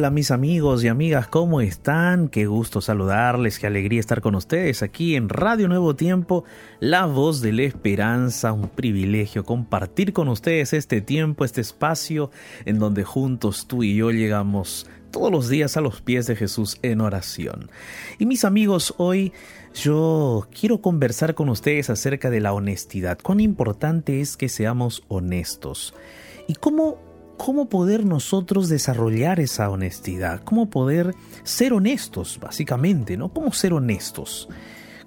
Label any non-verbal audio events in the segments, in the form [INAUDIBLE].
Hola, mis amigos y amigas, ¿cómo están? Qué gusto saludarles, qué alegría estar con ustedes aquí en Radio Nuevo Tiempo, la voz de la esperanza, un privilegio compartir con ustedes este tiempo, este espacio en donde juntos tú y yo llegamos todos los días a los pies de Jesús en oración. Y mis amigos, hoy yo quiero conversar con ustedes acerca de la honestidad, cuán importante es que seamos honestos y cómo cómo poder nosotros desarrollar esa honestidad, cómo poder ser honestos, básicamente, ¿no? ¿Cómo ser honestos?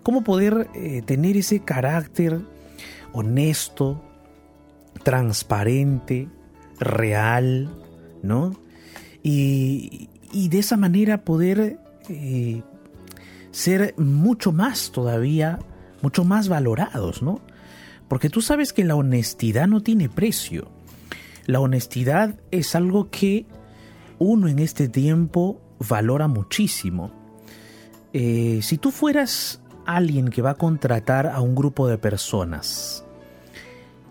¿Cómo poder eh, tener ese carácter honesto, transparente, real, ¿no? Y, de esa manera poder eh, ser mucho más todavía, mucho más valorados, ¿no? Porque tú sabes que la honestidad no tiene precio. La honestidad es algo que uno en este tiempo valora muchísimo. Eh, si tú fueras alguien que va a contratar a un grupo de personas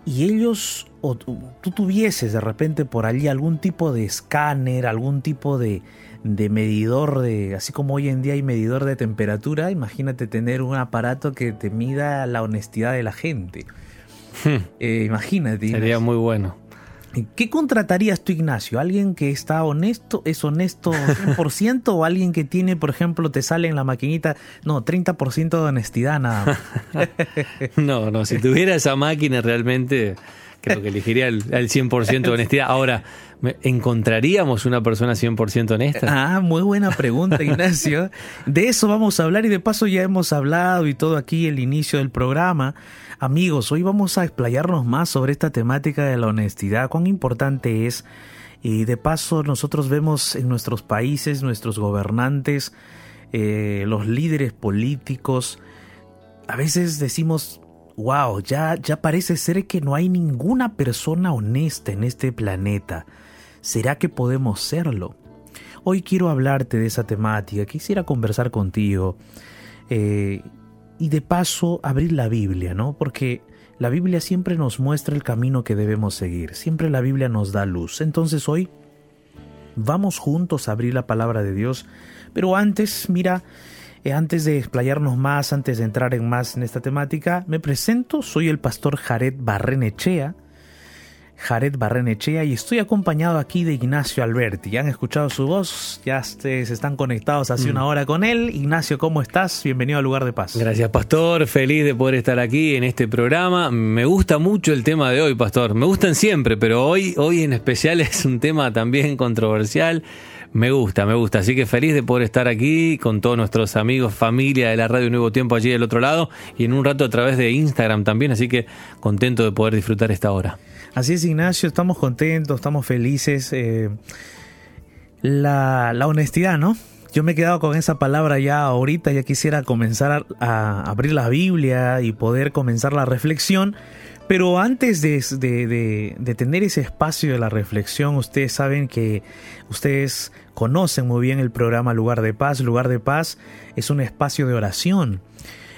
y ellos o tú, tuvieses de repente por allí algún tipo de escáner, algún tipo de, medidor de, así como hoy en día hay medidor de temperatura, imagínate tener un aparato que te mida la honestidad de la gente. Hmm. Eh, imagínate. Sería muy bueno. ¿Qué contratarías tú, Ignacio? ¿Alguien que está honesto, es honesto 100% o alguien que tiene, por ejemplo, te sale en la maquinita, no, 30% de honestidad nada más? [LAUGHS] no, no, si tuviera esa máquina realmente creo que elegiría el, 100% de honestidad. Ahora, ¿encontraríamos una persona 100% honesta? Ah, muy buena pregunta, [LAUGHS] Ignacio. De eso vamos a hablar y de paso ya hemos hablado y todo aquí el inicio del programa. Amigos, hoy vamos a explayarnos más sobre esta temática de la honestidad, cuán importante es. Y de paso nosotros vemos en nuestros países, nuestros gobernantes, eh, los líderes políticos, a veces decimos, wow, ya, ya parece ser que no hay ninguna persona honesta en este planeta. ¿Será que podemos serlo? Hoy quiero hablarte de esa temática, quisiera conversar contigo eh, y de paso abrir la Biblia, ¿no? Porque la Biblia siempre nos muestra el camino que debemos seguir, siempre la Biblia nos da luz. Entonces hoy vamos juntos a abrir la palabra de Dios, pero antes, mira, eh, antes de explayarnos más, antes de entrar en más en esta temática, me presento, soy el pastor Jared Barrenechea, Jared Barrenechea y estoy acompañado aquí de Ignacio Alberti. Ya han escuchado su voz, ya ustedes están conectados hace una mm. hora con él. Ignacio, ¿cómo estás? Bienvenido al lugar de paz. Gracias, pastor. Feliz de poder estar aquí en este programa. Me gusta mucho el tema de hoy, pastor. Me gustan siempre, pero hoy, hoy en especial [LAUGHS] es un tema también controversial. Me gusta, me gusta. Así que feliz de poder estar aquí con todos nuestros amigos, familia de la Radio Nuevo Tiempo allí del otro lado y en un rato a través de Instagram también. Así que contento de poder disfrutar esta hora. Así es, Ignacio. Estamos contentos, estamos felices. Eh, la, honestidad, ¿no? Yo me he quedado con esa palabra ya ahorita, ya quisiera comenzar a abrir la Biblia y poder comenzar la reflexión. Pero antes de, tener ese espacio de la reflexión, ustedes saben que ustedes conocen muy bien el programa Lugar de Paz. Lugar de Paz es un espacio de oración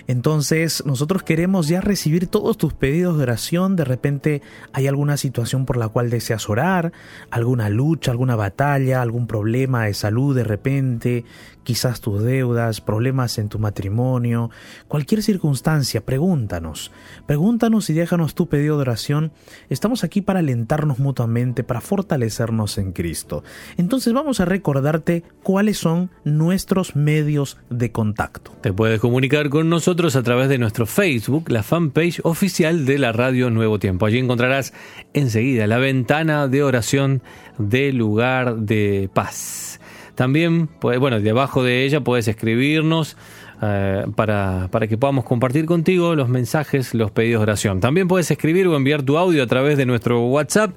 entonces nosotros queremos ya recibir todos tus pedidos de oración. De repente hay alguna situación por la cual deseas orar, alguna lucha, alguna batalla, algún problema de salud de repente, quizás tus deudas, problemas en tu matrimonio, cualquier circunstancia, pregúntanos. Pregúntanos y déjanos tu pedido de oración. Estamos aquí para alentarnos mutuamente, para fortalecernos en Cristo. Entonces vamos a recordarte cuáles son nuestros medios de contacto. Te puedes comunicar con nosotros a través de nuestro Facebook, la fanpage oficial de la Radio Nuevo Tiempo. Allí encontrarás enseguida la ventana de oración del lugar de paz. También, pues, bueno, debajo de ella puedes escribirnos eh, para, para, que podamos compartir contigo los mensajes, los pedidos de oración. También puedes escribir o enviar tu audio a través de nuestro WhatsApp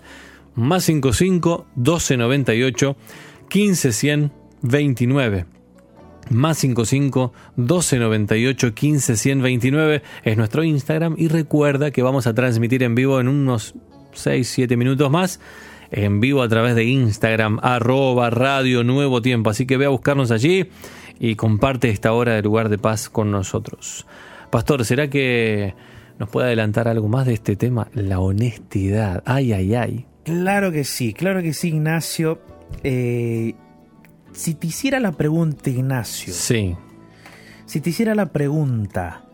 más 55 1298 15 29 más 55 1298 15 129 es nuestro Instagram y recuerda que vamos a transmitir en vivo en unos 6 7 minutos más en vivo a través de Instagram arroba radio nuevo tiempo así que ve a buscarnos allí y comparte esta hora de lugar de paz con nosotros Pastor, ¿será que nos puede adelantar algo más de este tema? La honestidad, ay ay ay Claro que sí, claro que sí Ignacio eh, si te hiciera la pregunta, Ignacio. Sí. Si te hiciera la pregunta,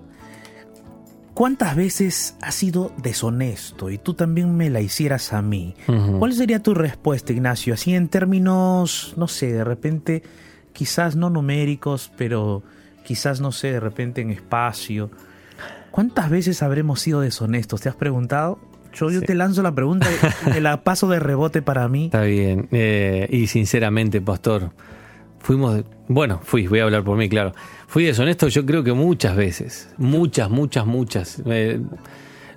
¿cuántas veces has sido deshonesto y tú también me la hicieras a mí? ¿Cuál sería tu respuesta, Ignacio? Así en términos, no sé, de repente, quizás no numéricos, pero quizás, no sé, de repente en espacio. ¿Cuántas veces habremos sido deshonestos? ¿Te has preguntado? Yo, yo te lanzo la pregunta y [LAUGHS] la paso de rebote para mí. Está bien. Eh, y sinceramente, pastor, fuimos, bueno, fui, voy a hablar por mí, claro. Fui deshonesto yo creo que muchas veces, muchas, muchas, muchas. Eh,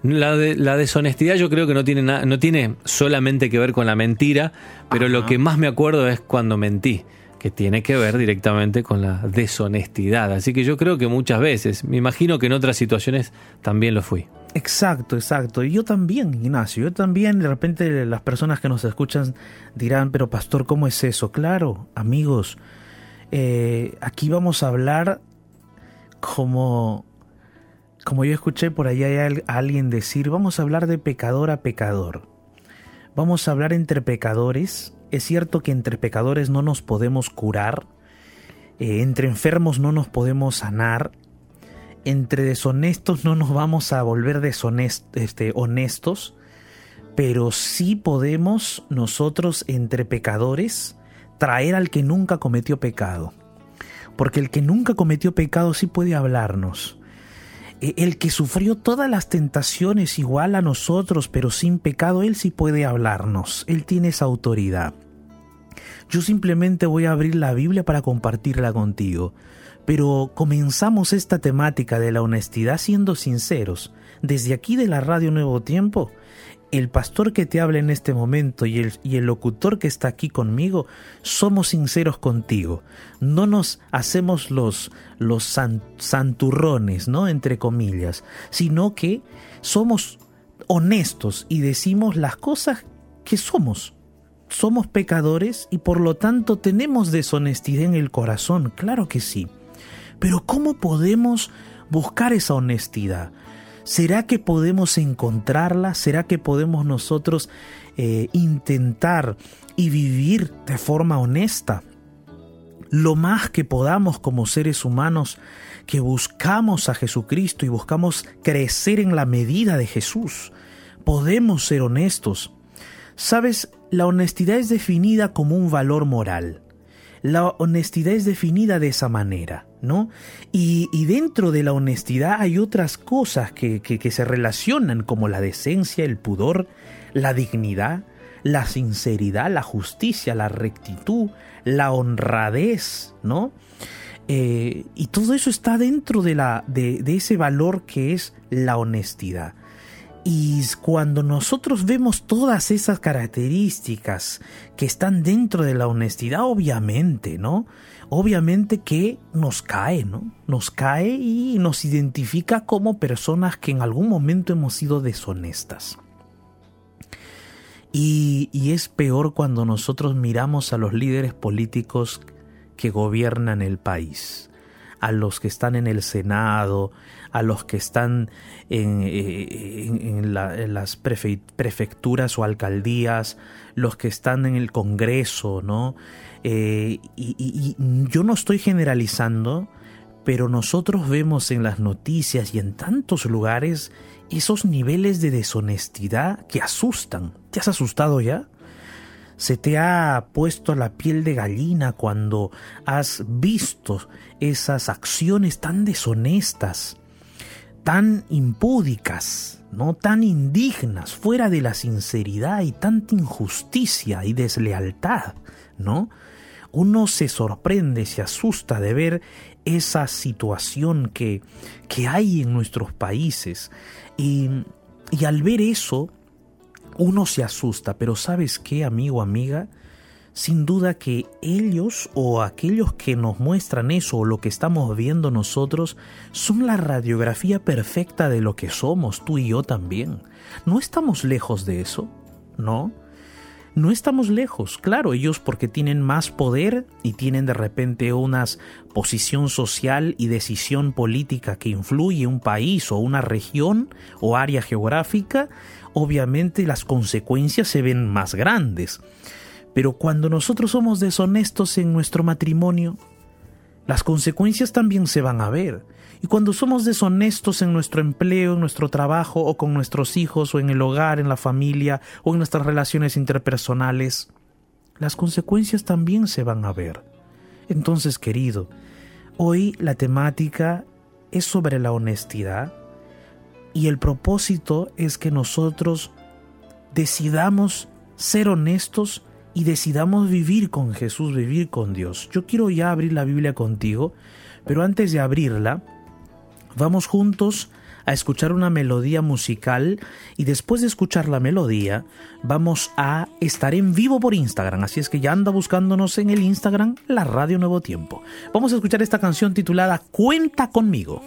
la, la, deshonestidad yo creo que no tiene, no tiene solamente que ver con la mentira, pero lo que más me acuerdo es cuando mentí que tiene que ver directamente con la deshonestidad. Así que yo creo que muchas veces, me imagino que en otras situaciones también lo fui. Exacto, exacto. Y yo también, Ignacio, yo también, de repente las personas que nos escuchan dirán, pero pastor, ¿cómo es eso? Claro, amigos, eh, aquí vamos a hablar como, como yo escuché por allá a alguien decir, vamos a hablar de pecador a pecador. Vamos a hablar entre pecadores. Es cierto que entre pecadores no nos podemos curar, eh, entre enfermos no nos podemos sanar, entre deshonestos no nos vamos a volver este, honestos, pero sí podemos nosotros entre pecadores traer al que nunca cometió pecado. Porque el que nunca cometió pecado sí puede hablarnos. E, el que sufrió todas las tentaciones igual a nosotros, pero sin pecado, Él sí puede hablarnos. Él tiene esa autoridad. Yo simplemente voy a abrir la Biblia para compartirla contigo. Pero comenzamos esta temática de la honestidad siendo sinceros. Desde aquí de la Radio Nuevo Tiempo, el pastor que te habla en este momento y el, locutor que está aquí conmigo, somos sinceros contigo. No nos hacemos los, los santurrones, ¿no? Entre comillas, sino que somos honestos y decimos las cosas que somos somos pecadores y por lo tanto tenemos deshonestidad en el corazón, claro que sí. Pero ¿cómo podemos buscar esa honestidad? ¿Será que podemos encontrarla? ¿Será que podemos nosotros eh, intentar y vivir de forma honesta? Lo más que podamos como seres humanos que buscamos a Jesucristo y buscamos crecer en la medida de Jesús. Podemos ser honestos. Sabes, la honestidad es definida como un valor moral. La honestidad es definida de esa manera, ¿no? Y, dentro de la honestidad hay otras cosas que, que se relacionan como la decencia, el pudor, la dignidad, la sinceridad, la justicia, la rectitud, la honradez, ¿no? Eh, y todo eso está dentro de, la, de, de, ese valor que es la honestidad. Y cuando nosotros vemos todas esas características que están dentro de la honestidad, obviamente, ¿no? Obviamente que nos cae, ¿no? Nos cae y nos identifica como personas que en algún momento hemos sido deshonestas. Y, y es peor cuando nosotros miramos a los líderes políticos que gobiernan el país a los que están en el Senado, a los que están en, las prefecturas o alcaldías, los que están en el Congreso, ¿no? Eh, y, yo no estoy generalizando, pero nosotros vemos en las noticias y en tantos lugares esos niveles de deshonestidad que asustan. ¿Te has asustado ya? ¿Se te ha puesto la piel de gallina cuando has visto esas acciones tan deshonestas, tan impúdicas, no tan indignas, fuera de la sinceridad y tanta injusticia y deslealtad, ¿no? Uno se sorprende, se asusta de ver esa situación que, que hay en nuestros países. Y, y al ver eso, uno se asusta, pero ¿sabes qué, amigo, amiga? Sin duda que ellos o aquellos que nos muestran eso o lo que estamos viendo nosotros son la radiografía perfecta de lo que somos, tú y yo también. No estamos lejos de eso, ¿no? no estamos lejos. Claro, ellos porque tienen más poder y tienen de repente una posición social y decisión política que influye un país o una región o área geográfica, obviamente las consecuencias se ven más grandes. Pero cuando nosotros somos deshonestos en nuestro matrimonio, las consecuencias también se van a ver. Y cuando somos deshonestos en nuestro empleo, en nuestro trabajo o con nuestros hijos o en el hogar, en la familia o en nuestras relaciones interpersonales, las consecuencias también se van a ver. Entonces, querido, hoy la temática es sobre la honestidad y el propósito es que nosotros decidamos ser honestos y decidamos vivir con Jesús, vivir con Dios. Yo quiero ya abrir la Biblia contigo, pero antes de abrirla, vamos juntos a escuchar una melodía musical y después de escuchar la melodía vamos a estar en vivo por Instagram, así es que ya anda buscándonos en el Instagram la Radio Nuevo Tiempo. Vamos a escuchar esta canción titulada Cuenta conmigo.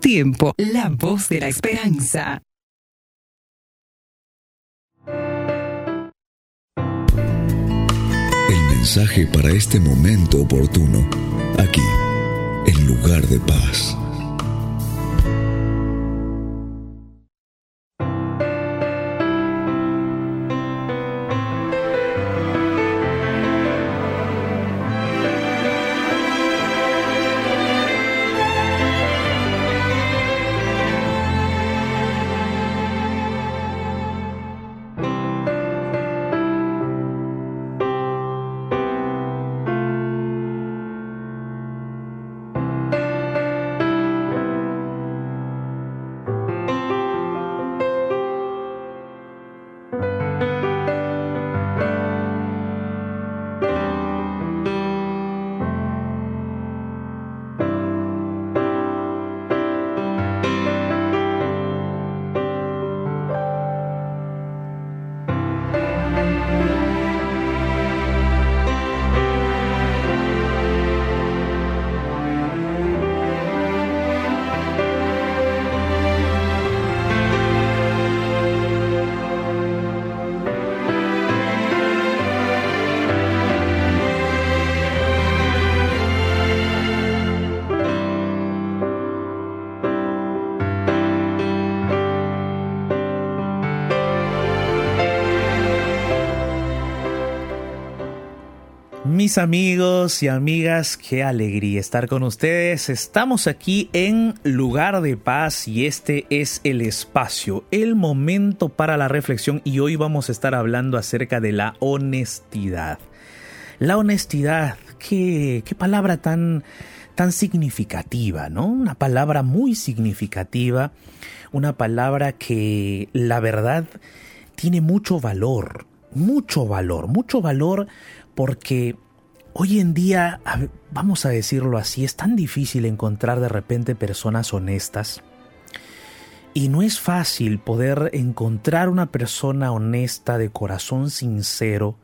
Tiempo, la voz de la esperanza. El mensaje para este momento oportuno, aquí, en lugar de paz. Amigos y amigas, qué alegría estar con ustedes. Estamos aquí en Lugar de Paz y este es el espacio, el momento para la reflexión y hoy vamos a estar hablando acerca de la honestidad. La honestidad, qué, qué palabra tan, tan significativa, ¿no? Una palabra muy significativa, una palabra que la verdad tiene mucho valor, mucho valor, mucho valor porque hoy en día, vamos a decirlo así, es tan difícil encontrar de repente personas honestas. Y no es fácil poder encontrar una persona honesta, de corazón sincero,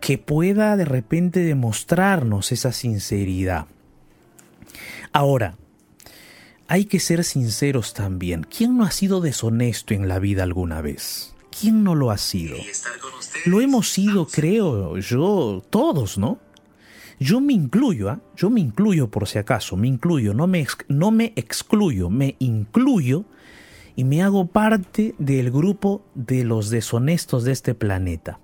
que pueda de repente demostrarnos esa sinceridad. Ahora, hay que ser sinceros también. ¿Quién no ha sido deshonesto en la vida alguna vez? ¿Quién no lo ha sido? Lo hemos sido, creo yo, todos, ¿no? Yo me incluyo, ¿ah? yo me incluyo por si acaso, me incluyo, no me, no me excluyo, me incluyo y me hago parte del grupo de los deshonestos de este planeta.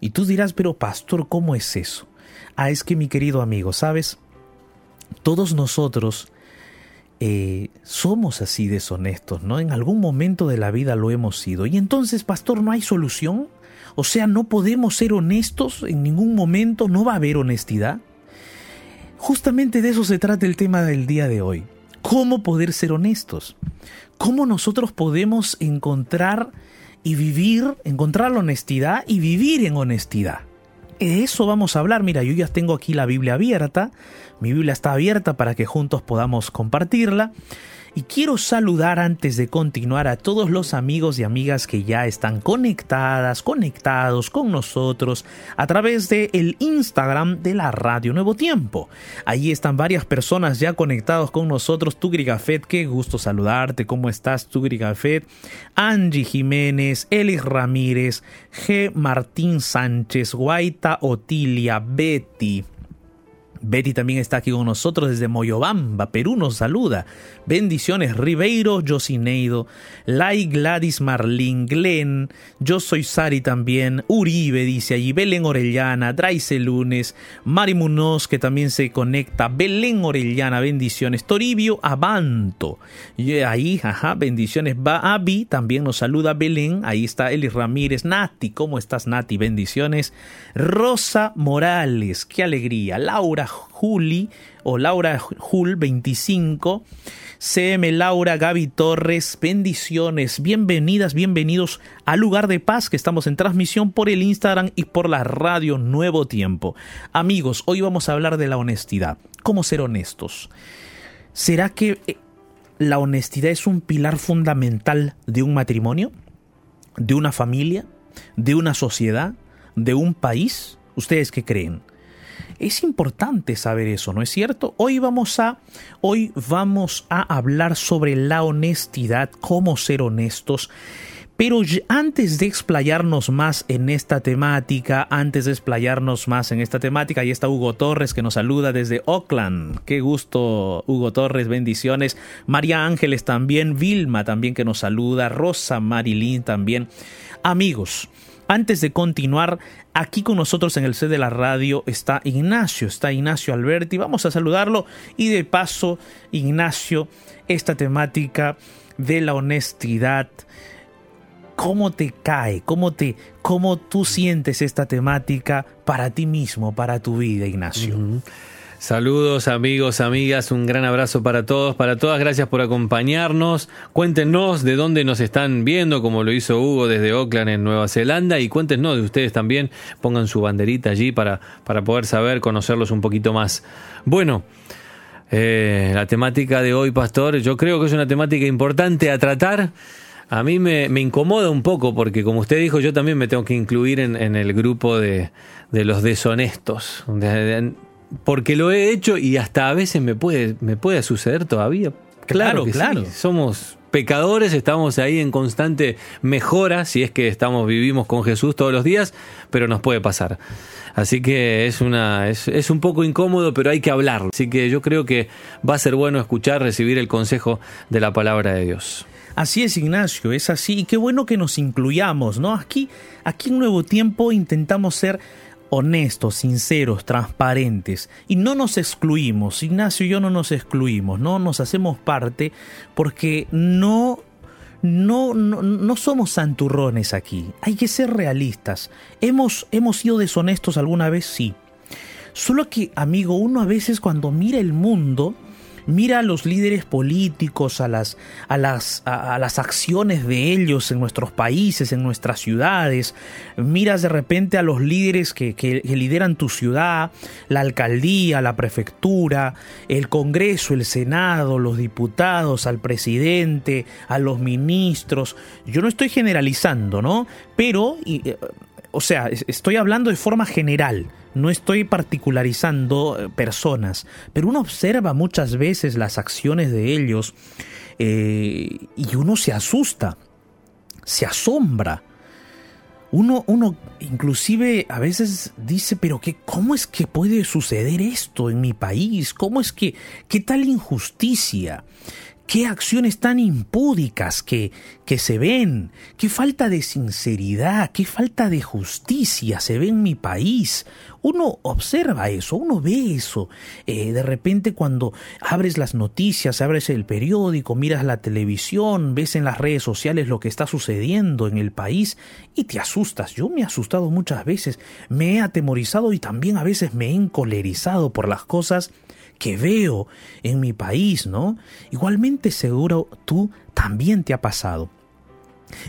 Y tú dirás, pero pastor, ¿cómo es eso? Ah, es que mi querido amigo, ¿sabes? Todos nosotros eh, somos así deshonestos, ¿no? En algún momento de la vida lo hemos sido. Y entonces, pastor, ¿no hay solución? O sea, ¿no podemos ser honestos en ningún momento? ¿No va a haber honestidad? Justamente de eso se trata el tema del día de hoy. ¿Cómo poder ser honestos? ¿Cómo nosotros podemos encontrar y vivir, encontrar la honestidad y vivir en honestidad? De eso vamos a hablar. Mira, yo ya tengo aquí la Biblia abierta. Mi Biblia está abierta para que juntos podamos compartirla. Y quiero saludar antes de continuar a todos los amigos y amigas que ya están conectadas, conectados con nosotros a través de el Instagram de la Radio Nuevo Tiempo. Ahí están varias personas ya conectados con nosotros. Tugri Gafet, qué gusto saludarte. ¿Cómo estás, Tugri Gafet? Angie Jiménez, Elis Ramírez, G. Martín Sánchez, Guaita Otilia, Betty. Betty también está aquí con nosotros desde Moyobamba, Perú, nos saluda. Bendiciones, Ribeiro, Josineido, Lai Gladys Marlin, Glenn, yo soy Sari también, Uribe dice allí, Belén Orellana, Draice Lunes, Mari Munoz que también se conecta, Belén Orellana, bendiciones, Toribio Abanto, y ahí, ajá, bendiciones, Abi también nos saluda, Belén, ahí está Eli Ramírez, Nati, ¿cómo estás Nati? Bendiciones, Rosa Morales, qué alegría, Laura Juli o Laura Jul 25. CM Laura, Gaby Torres, bendiciones, bienvenidas, bienvenidos al lugar de paz que estamos en transmisión por el Instagram y por la radio Nuevo Tiempo. Amigos, hoy vamos a hablar de la honestidad. ¿Cómo ser honestos? ¿Será que eh, la honestidad es un pilar fundamental de un matrimonio? ¿De una familia? ¿De una sociedad? ¿De un país? ¿Ustedes qué creen? Es importante saber eso, ¿no es cierto? Hoy vamos a hoy vamos a hablar sobre la honestidad, cómo ser honestos. Pero antes de explayarnos más en esta temática, antes de explayarnos más en esta temática, ahí está Hugo Torres que nos saluda desde Oakland. Qué gusto, Hugo Torres, bendiciones. María Ángeles también, Vilma también que nos saluda, Rosa Marilyn también. Amigos, antes de continuar, aquí con nosotros en el set de la radio está Ignacio, está Ignacio Alberti. Vamos a saludarlo y de paso, Ignacio, esta temática de la honestidad, ¿cómo te cae? ¿Cómo te cómo tú sientes esta temática para ti mismo, para tu vida, Ignacio? Saludos amigos, amigas, un gran abrazo para todos, para todas, gracias por acompañarnos. Cuéntenos de dónde nos están viendo, como lo hizo Hugo desde Auckland en Nueva Zelanda, y cuéntenos de ustedes también, pongan su banderita allí para, para poder saber, conocerlos un poquito más. Bueno, eh, la temática de hoy, Pastor, yo creo que es una temática importante a tratar. A mí me, incomoda un poco porque, como usted dijo, yo también me tengo que incluir en, el grupo de, de los deshonestos. De, porque lo he hecho y hasta a veces me puede, me puede suceder todavía. Claro, claro. Somos pecadores, estamos ahí en constante mejora, si es que estamos, vivimos con Jesús todos los días, pero nos puede pasar. Así que es una, es, es un poco incómodo, pero hay que hablarlo. Así que yo creo que va a ser bueno escuchar, recibir el consejo de la palabra de Dios. Así es, Ignacio, es así. Y qué bueno que nos incluyamos, ¿no? Aquí, aquí en Nuevo Tiempo intentamos ser honestos, sinceros, transparentes y no nos excluimos, Ignacio y yo no nos excluimos, no nos hacemos parte porque no no, no, no, somos santurrones aquí, hay que ser realistas. ¿Hemos, ¿Hemos sido deshonestos alguna vez? Sí. Solo que, amigo, uno a veces cuando mira el mundo, Mira a los líderes políticos, a las, a las, a, las acciones de ellos en nuestros países, en nuestras ciudades. Miras de repente a los líderes que, que, lideran tu ciudad, la alcaldía, la prefectura, el Congreso, el Senado, los diputados, al presidente, a los ministros. Yo no estoy generalizando, ¿no? Pero, eh, o sea, estoy hablando de forma general no estoy particularizando eh, personas, pero uno observa muchas veces las acciones de ellos eh, y uno se asusta, se asombra. Uno, uno inclusive a veces dice, pero qué, ¿cómo es que puede suceder esto en mi país? ¿Cómo es que, qué tal injusticia? Qué acciones tan impúdicas que, que se ven, qué falta de sinceridad, qué falta de justicia se ve en mi país. Uno observa eso, uno ve eso. Eh, de repente cuando abres las noticias, abres el periódico, miras la televisión, ves en las redes sociales lo que está sucediendo en el país y te asustas. Yo me he asustado muchas veces, me he atemorizado y también a veces me he encolerizado por las cosas que veo en mi país, ¿no? Igualmente seguro tú también te ha pasado.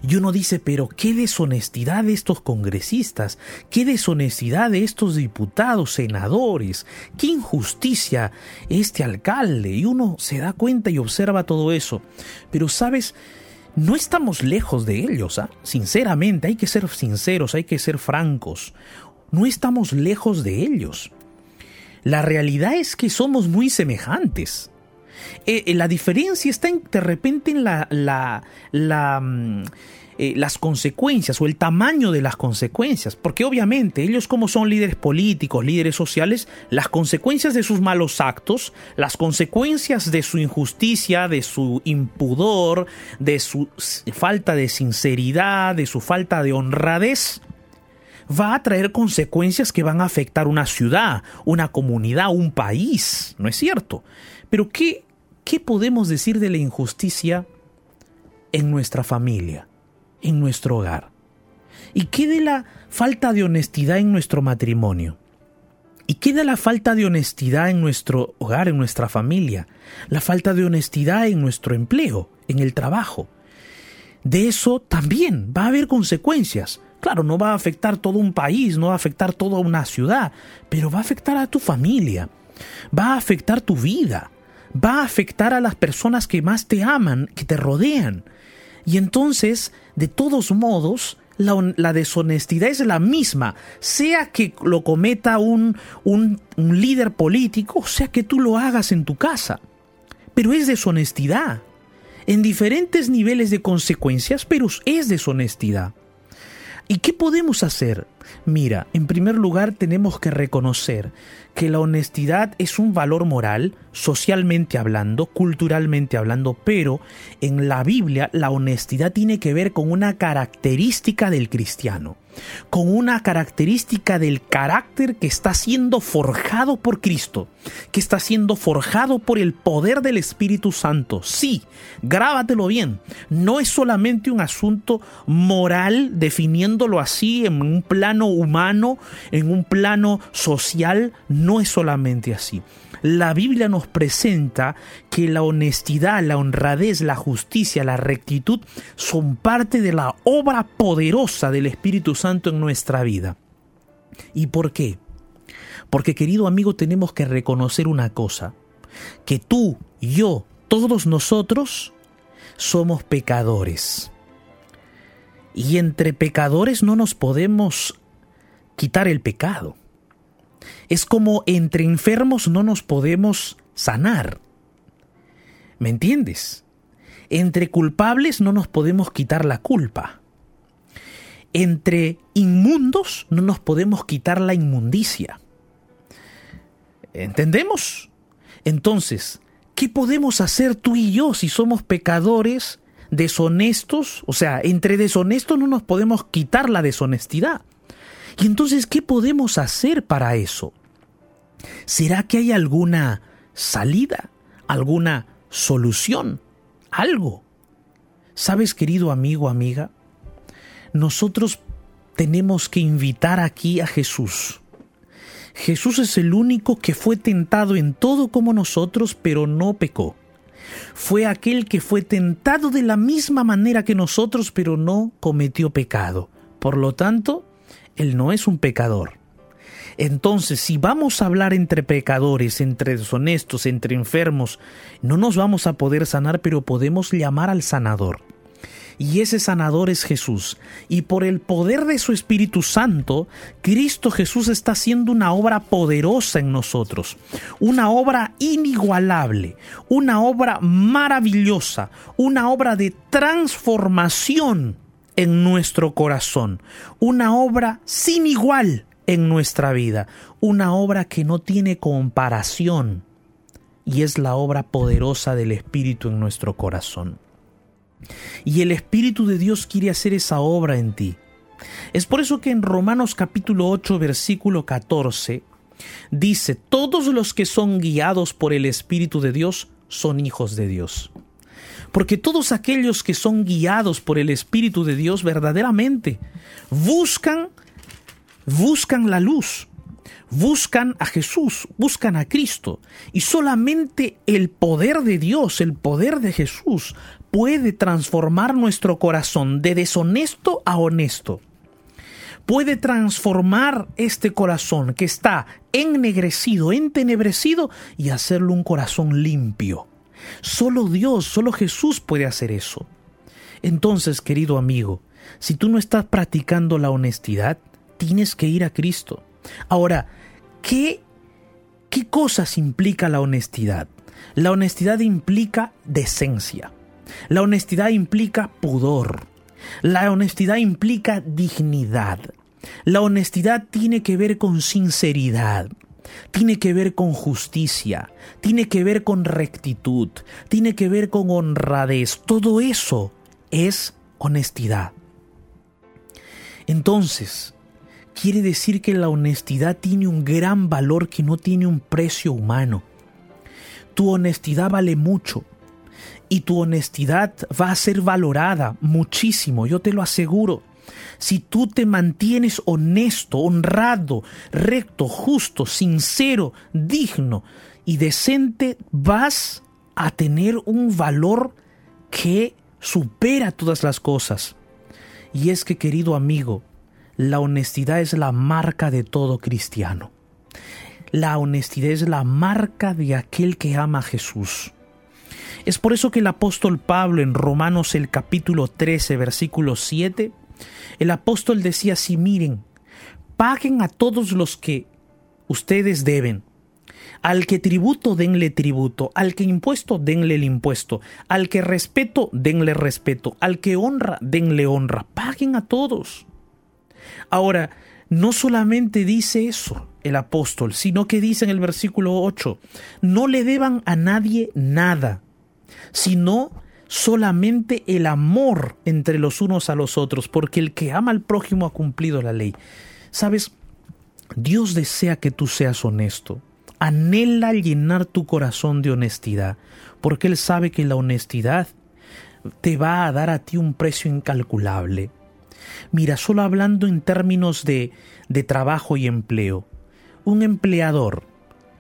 Y uno dice, pero qué deshonestidad de estos congresistas, qué deshonestidad de estos diputados, senadores, qué injusticia este alcalde. Y uno se da cuenta y observa todo eso. Pero sabes, no estamos lejos de ellos, ¿ah? sinceramente, hay que ser sinceros, hay que ser francos. No estamos lejos de ellos. La realidad es que somos muy semejantes. Eh, eh, la diferencia está en, de repente en mm, eh, las consecuencias o el tamaño de las consecuencias, porque obviamente ellos como son líderes políticos, líderes sociales, las consecuencias de sus malos actos, las consecuencias de su injusticia, de su impudor, de su falta de sinceridad, de su falta de honradez, va a traer consecuencias que van a afectar una ciudad, una comunidad, un país, ¿no es cierto? Pero ¿qué, qué podemos decir de la injusticia en nuestra familia, en nuestro hogar? ¿Y qué de la falta de honestidad en nuestro matrimonio? ¿Y qué de la falta de honestidad en nuestro hogar, en nuestra familia? La falta de honestidad en nuestro empleo, en el trabajo. De eso también va a haber consecuencias. Claro, no va a afectar todo un país, no va a afectar toda una ciudad, pero va a afectar a tu familia, va a afectar tu vida, va a afectar a las personas que más te aman, que te rodean. Y entonces, de todos modos, la, deshonestidad es la misma, sea que lo cometa un, un, un líder político, sea que tú lo hagas en tu casa. Pero es deshonestidad. En diferentes niveles de consecuencias, pero es deshonestidad. ¿Y qué podemos hacer? Mira, en primer lugar tenemos que reconocer que la honestidad es un valor moral, socialmente hablando, culturalmente hablando, pero en la Biblia la honestidad tiene que ver con una característica del cristiano con una característica del carácter que está siendo forjado por Cristo, que está siendo forjado por el poder del Espíritu Santo. Sí, grábatelo bien, no es solamente un asunto moral definiéndolo así en un humano, en un plano social, no es solamente así la Biblia nos presenta que la honestidad, la honradez, la justicia, la rectitud son parte de la obra poderosa del Espíritu Santo en nuestra vida. ¿Y por qué? Porque querido amigo tenemos que reconocer una cosa, que tú, yo, todos nosotros somos pecadores. Y entre pecadores no nos podemos quitar el pecado. Es como entre enfermos no nos podemos sanar. ¿Me entiendes? Entre culpables no nos podemos quitar la culpa. Entre inmundos no nos podemos quitar la inmundicia. ¿Entendemos? Entonces, ¿qué podemos hacer tú y yo si somos pecadores, deshonestos? O sea, entre deshonestos no nos podemos quitar la deshonestidad. Y entonces, ¿qué podemos hacer para eso? ¿Será que hay alguna salida? ¿Alguna solución? ¿Algo? ¿Sabes, querido amigo, amiga? Nosotros tenemos que invitar aquí a Jesús. Jesús es el único que fue tentado en todo como nosotros, pero no pecó. Fue aquel que fue tentado de la misma manera que nosotros, pero no cometió pecado. Por lo tanto, Él no es un pecador. Entonces, si vamos a hablar entre pecadores, entre deshonestos, entre enfermos, no nos vamos a poder sanar, pero podemos llamar al sanador y ese sanador es Jesús. Y por el poder de su Espíritu Santo, Cristo Jesús está haciendo una obra poderosa en nosotros, una obra inigualable, una obra maravillosa, una obra de transformación en nuestro corazón, una obra sin igual en nuestra vida, una obra que no tiene comparación y es la obra poderosa del Espíritu en nuestro corazón. Y el Espíritu de Dios quiere hacer esa obra en ti. Es por eso que en Romanos capítulo 8 versículo 14 dice, todos los que son guiados por el Espíritu de Dios son hijos de Dios. Porque todos aquellos que son guiados por el Espíritu de Dios verdaderamente buscan buscan la luz, buscan a Jesús, buscan a Cristo. Y solamente el poder de Dios, el poder de Jesús, puede transformar nuestro corazón de deshonesto a honesto. Puede transformar este corazón que está ennegrecido, entenebrecido y hacerlo un corazón limpio. Solo Dios, solo Jesús puede hacer eso. Entonces, querido amigo, si tú no estás practicando la honestidad, tienes que ir a Cristo. Ahora, ¿qué, qué cosas implica la honestidad? La honestidad implica decencia. La honestidad implica pudor. La honestidad implica dignidad. La honestidad tiene que ver con sinceridad. Tiene que ver con justicia, tiene que ver con rectitud, tiene que ver con honradez. Todo eso es honestidad. Entonces, quiere decir que la honestidad tiene un gran valor que no tiene un precio humano. Tu honestidad vale mucho y tu honestidad va a ser valorada muchísimo, yo te lo aseguro. Si tú te mantienes honesto, honrado, recto, justo, sincero, digno y decente, vas a tener un valor que supera todas las cosas. Y es que, querido amigo, la honestidad es la marca de todo cristiano. La honestidad es la marca de aquel que ama a Jesús. Es por eso que el apóstol Pablo en Romanos el capítulo 13 versículo 7, el apóstol decía así, miren, paguen a todos los que ustedes deben. Al que tributo, denle tributo. Al que impuesto, denle el impuesto. Al que respeto, denle respeto. Al que honra, denle honra. Paguen a todos. Ahora, no solamente dice eso el apóstol, sino que dice en el versículo 8, no le deban a nadie nada, sino solamente el amor entre los unos a los otros, porque el que ama al prójimo ha cumplido la ley. Sabes, Dios desea que tú seas honesto, anhela llenar tu corazón de honestidad, porque Él sabe que la honestidad te va a dar a ti un precio incalculable. Mira, solo hablando en términos de, de trabajo y empleo, ¿un empleador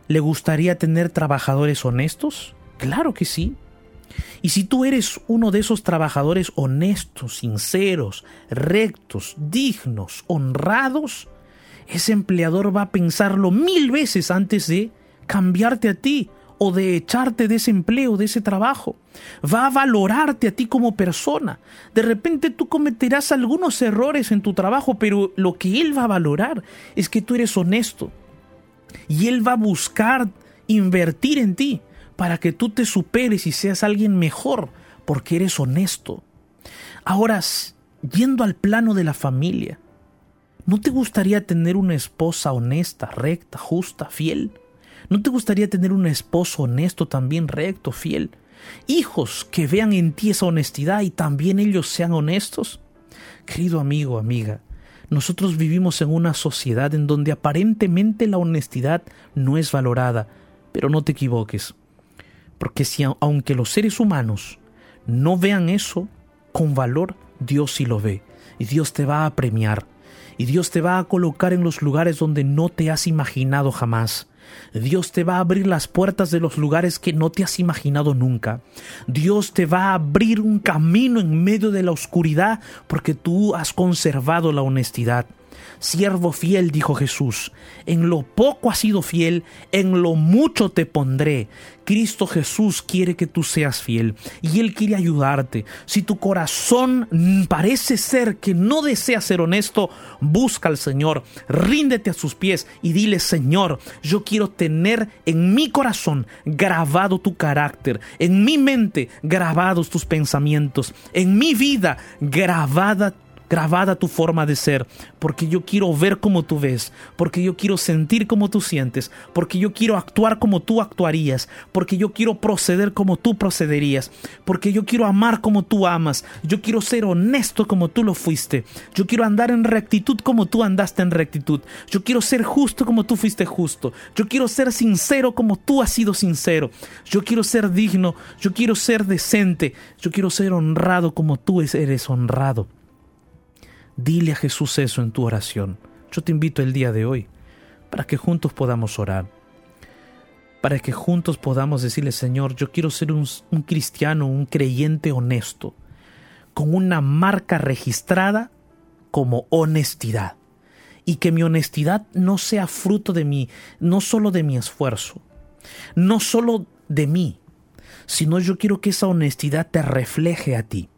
le gustaría tener trabajadores honestos? Claro que sí. Y si tú eres uno de esos trabajadores honestos, sinceros, rectos, dignos, honrados, ese empleador va a pensarlo mil veces antes de cambiarte a ti o de echarte de ese empleo, de ese trabajo. Va a valorarte a ti como persona. De repente tú cometerás algunos errores en tu trabajo, pero lo que él va a valorar es que tú eres honesto. Y él va a buscar invertir en ti para que tú te superes y seas alguien mejor, porque eres honesto. Ahora, yendo al plano de la familia, ¿no te gustaría tener una esposa honesta, recta, justa, fiel? ¿No te gustaría tener un esposo honesto, también recto, fiel? Hijos que vean en ti esa honestidad y también ellos sean honestos. Querido amigo, amiga, Nosotros vivimos en una sociedad en donde aparentemente la honestidad no es valorada, pero no te equivoques, porque si aunque los seres humanos no vean eso con valor, Dios sí lo ve y Dios te va a premiar y Dios te va a colocar en los lugares donde no te has imaginado jamás. Dios te va a abrir las puertas de los lugares que no te has imaginado nunca. Dios te va a abrir un camino en medio de la oscuridad porque tú has conservado la honestidad. Siervo fiel, dijo Jesús, en lo poco has sido fiel, en lo mucho te pondré. Cristo Jesús quiere que tú seas fiel y Él quiere ayudarte. Si tu corazón parece ser que no desea ser honesto, busca al Señor, ríndete a sus pies y dile, Señor, yo quiero tener en mi corazón grabado tu carácter, en mi mente grabados tus pensamientos, en mi vida grabada grabada tu forma de ser, porque yo quiero ver como tú ves, porque yo quiero sentir como tú sientes, porque yo quiero actuar como tú actuarías, porque yo quiero proceder como tú procederías, porque yo quiero amar como tú amas, yo quiero ser honesto como tú lo fuiste, yo quiero andar en rectitud como tú andaste en rectitud, yo quiero ser justo como tú fuiste justo, yo quiero ser sincero como tú has sido sincero, yo quiero ser digno, yo quiero ser decente, yo quiero ser honrado como tú eres honrado. Dile a Jesús eso en tu oración. Yo te invito el día de hoy para que juntos podamos orar. Para que juntos podamos decirle, Señor, yo quiero ser un, cristiano, un creyente honesto, con una marca registrada como honestidad. Y que mi honestidad no sea fruto de mí, no solo de mi esfuerzo, no solo de mí, sino yo quiero que esa honestidad te refleje a ti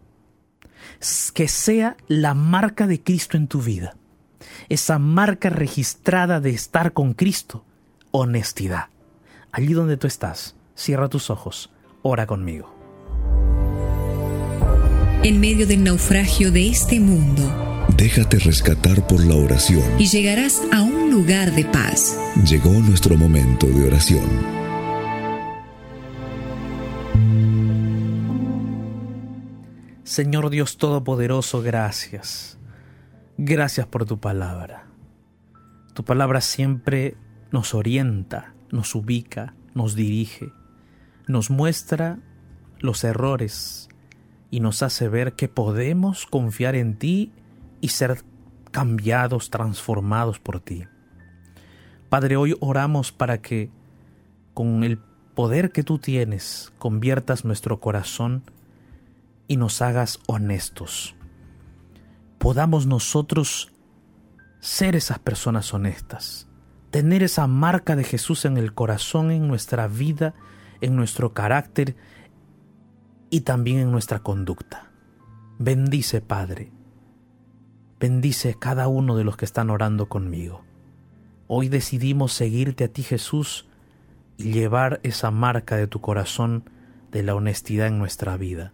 que sea la marca de Cristo en tu vida. Esa marca registrada de estar con Cristo, honestidad. Allí donde tú estás, cierra tus ojos, ora conmigo. En medio del naufragio de este mundo, déjate rescatar por la oración y llegarás a un lugar de paz. Llegó nuestro momento de oración. Señor Dios Todopoderoso, gracias. Gracias por tu palabra. Tu palabra siempre nos orienta, nos ubica, nos dirige, nos muestra los errores y nos hace ver que podemos confiar en ti y ser cambiados, transformados por ti. Padre, hoy oramos para que con el poder que tú tienes conviertas nuestro corazón y nos hagas honestos. Podamos nosotros ser esas personas honestas, tener esa marca de Jesús en el corazón, en nuestra vida, en nuestro carácter y también en nuestra conducta. Bendice, Padre. Bendice cada uno de los que están orando conmigo. Hoy decidimos seguirte a ti, Jesús, y llevar esa marca de tu corazón de la honestidad en nuestra vida.